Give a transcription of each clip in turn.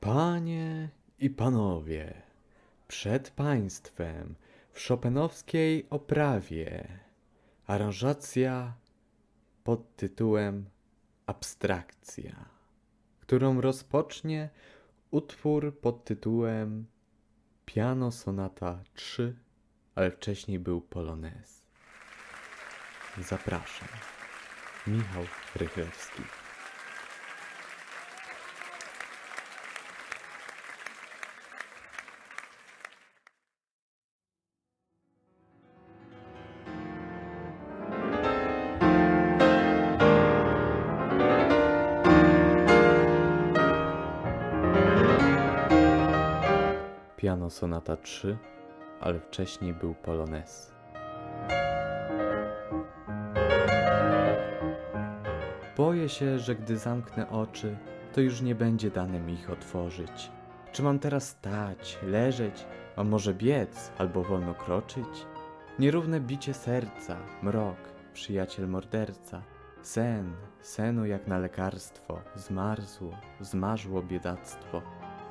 Panie i panowie, przed państwem w szopenowskiej oprawie aranżacja pod tytułem Abstrakcja, którą rozpocznie utwór pod tytułem Piano Sonata 3, ale wcześniej był Polonez. Zapraszam. Michał Rychlewski. Piano Sonata 3, ale wcześniej był Polonez. Boję się, że gdy zamknę oczy, to już nie będzie dane mi ich otworzyć. Czy mam teraz stać, leżeć, a może biec albo wolno kroczyć? Nierówne bicie serca, mrok, przyjaciel morderca, sen, senu jak na lekarstwo, zmarzło, zmarzło biedactwo.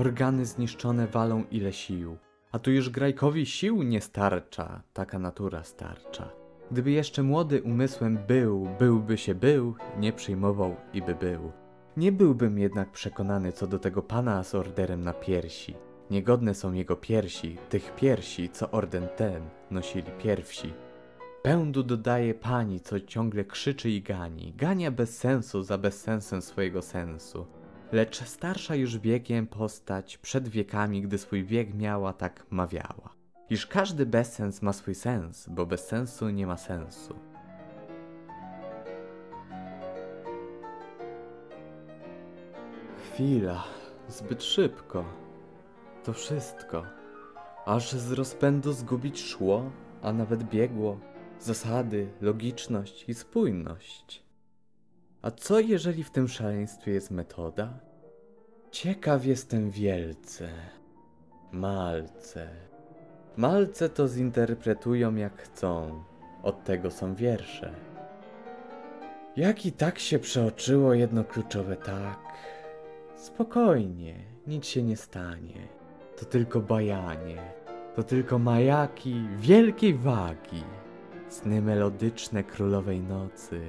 Organy zniszczone walą ile sił, a tu już grajkowi sił nie starcza, taka natura starcza. Gdyby jeszcze młody umysłem był, byłby się był, nie przyjmował i by był. Nie byłbym jednak przekonany co do tego pana z orderem na piersi. Niegodne są jego piersi, tych piersi, co orden ten nosili pierwsi. Pędu dodaje pani, co ciągle krzyczy i gani, gania bez sensu za bezsensem swojego sensu. Lecz starsza już wiekiem postać przed wiekami, gdy swój wiek miała, tak mawiała. Iż każdy bezsens ma swój sens, bo bez sensu nie ma sensu. Chwila, zbyt szybko. To wszystko. Aż z rozpędu zgubić szło, a nawet biegło. Zasady, logiczność i spójność. A co jeżeli w tym szaleństwie jest metoda? Ciekaw jestem wielce. Malce. Malce to zinterpretują jak chcą. Od tego są wiersze. Jak i tak się przeoczyło jedno kluczowe tak. Spokojnie, nic się nie stanie. To tylko bajanie. To tylko majaki wielkiej wagi. Sny melodyczne królowej nocy.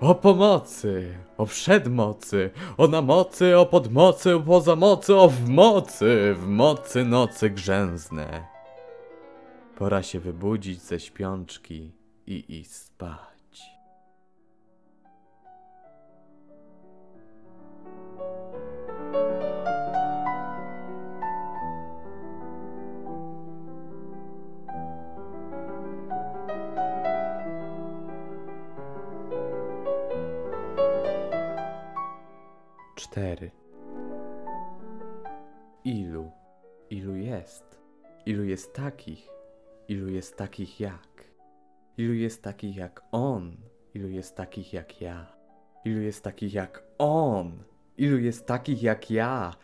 O pomocy, o przedmocy, o na mocy, o podmocy, o poza mocy, o w mocy, w mocy nocy grzęzne. Pora się wybudzić ze śpiączki i iść spać. Cztery. Ilu? Ilu jest? Ilu jest takich? Ilu jest takich jak? Ilu jest takich jak on? Ilu jest takich jak ja? Ilu jest takich jak on? Ilu jest takich jak ja?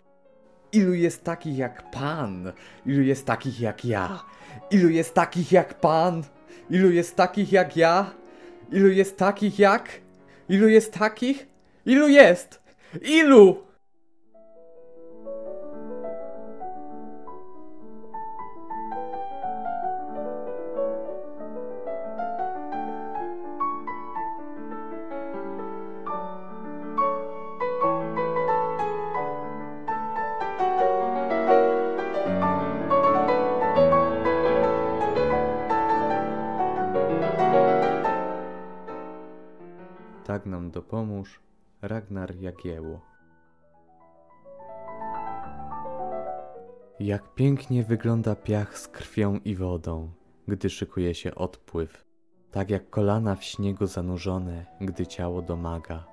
Ilu jest takich jak pan? Ilu jest takich jak ja? Ilu jest takich jak pan? Ilu jest takich jak ja? Ilu jest takich jak? Ilu jest takich? Ilu jest? Ilu? Tak nam dopomóż Ragnar Jagiełło. Jak pięknie wygląda piach z krwią i wodą, gdy szykuje się odpływ. Tak jak kolana w śniegu zanurzone, gdy ciało domaga.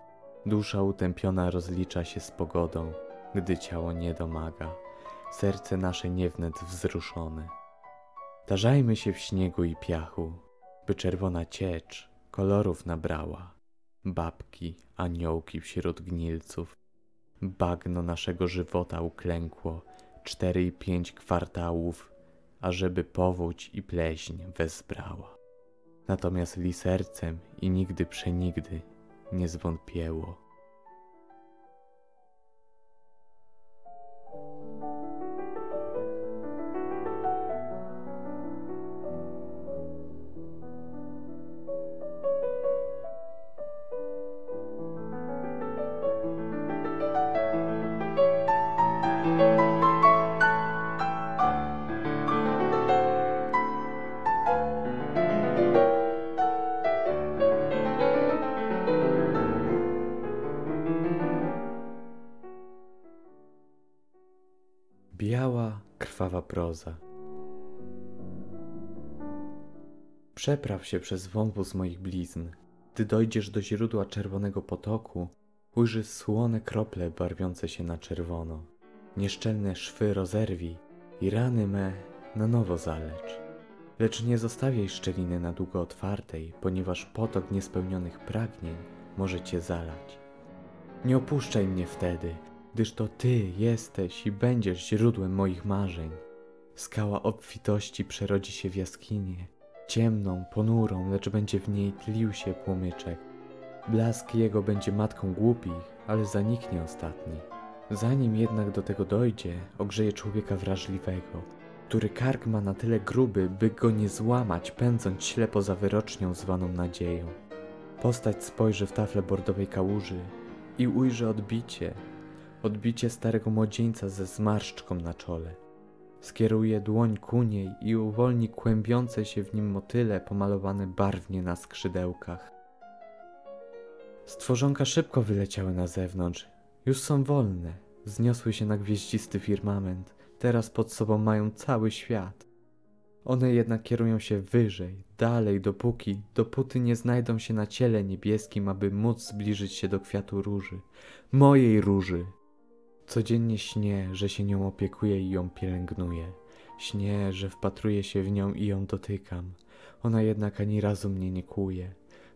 Dusza utępiona rozlicza się z pogodą, gdy ciało nie domaga, serce nasze niewnet wzruszone. Tarzajmy się w śniegu i piachu, by czerwona ciecz kolorów nabrała. Babki, aniołki wśród gnilców, bagno naszego żywota uklękło, cztery i pięć kwartałów, ażeby powódź i pleśń wezbrała. Natomiast li sercem i nigdy przenigdy nie zwątpięło. Biała, krwawa proza. Przepraw się przez wąwóz moich blizn. Gdy dojdziesz do źródła czerwonego potoku, ujrzysz słone krople barwiące się na czerwono. Nieszczelne szwy rozerwij i rany me na nowo zalecz. Lecz nie zostawiaj szczeliny na długo otwartej, ponieważ potok niespełnionych pragnień może cię zalać. Nie opuszczaj mnie wtedy, gdyż to Ty jesteś i będziesz źródłem moich marzeń. Skała obfitości przerodzi się w jaskinię, ciemną, ponurą, lecz będzie w niej tlił się płomyczek. Blask jego będzie matką głupich, ale zaniknie ostatni. Zanim jednak do tego dojdzie, ogrzeje człowieka wrażliwego, który kark ma na tyle gruby, by go nie złamać, pędząc ślepo za wyrocznią zwaną nadzieją. Postać spojrzy w tafle bordowej kałuży i ujrzy odbicie, odbicie starego młodzieńca ze zmarszczką na czole. Skieruje dłoń ku niej i uwolni kłębiące się w nim motyle pomalowane barwnie na skrzydełkach. Stworzonka szybko wyleciały na zewnątrz. Już są wolne. Zniosły się na gwieździsty firmament. Teraz pod sobą mają cały świat. One jednak kierują się wyżej, dalej, dopóki, dopóty nie znajdą się na ciele niebieskim, aby móc zbliżyć się do kwiatu róży. Mojej róży! Codziennie śnię, że się nią opiekuję i ją pielęgnuję. Śnię, że wpatruję się w nią i ją dotykam. Ona jednak ani razu mnie nie kłuje.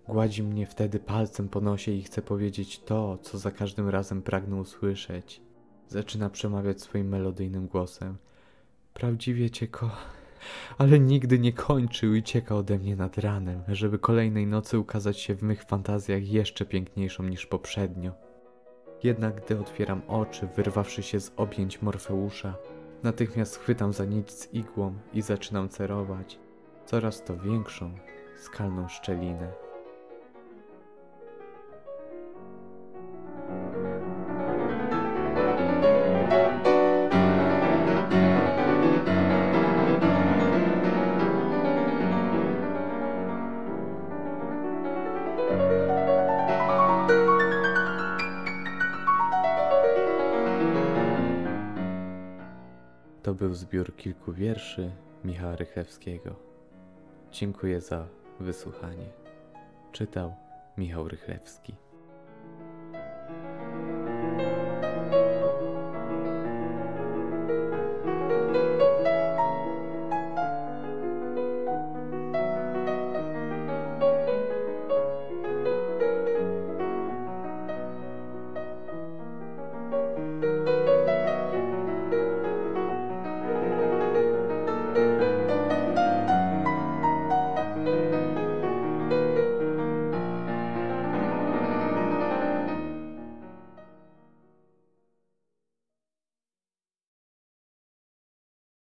Gładzi mnie wtedy palcem po nosie i chce powiedzieć to, co za każdym razem pragnę usłyszeć. Zaczyna przemawiać swoim melodyjnym głosem. Prawdziwie cię ko... Ale nigdy nie kończy i ucieka ode mnie nad ranem, żeby kolejnej nocy ukazać się w mych fantazjach jeszcze piękniejszą niż poprzednio. Jednak gdy otwieram oczy, wyrwawszy się z objęć Morfeusza, natychmiast chwytam za nić z igłą i zaczynam cerować coraz to większą, skalną szczelinę. To był zbiór kilku wierszy Michała Rychlewskiego. Dziękuję za wysłuchanie. Czytał Michał Rychlewski.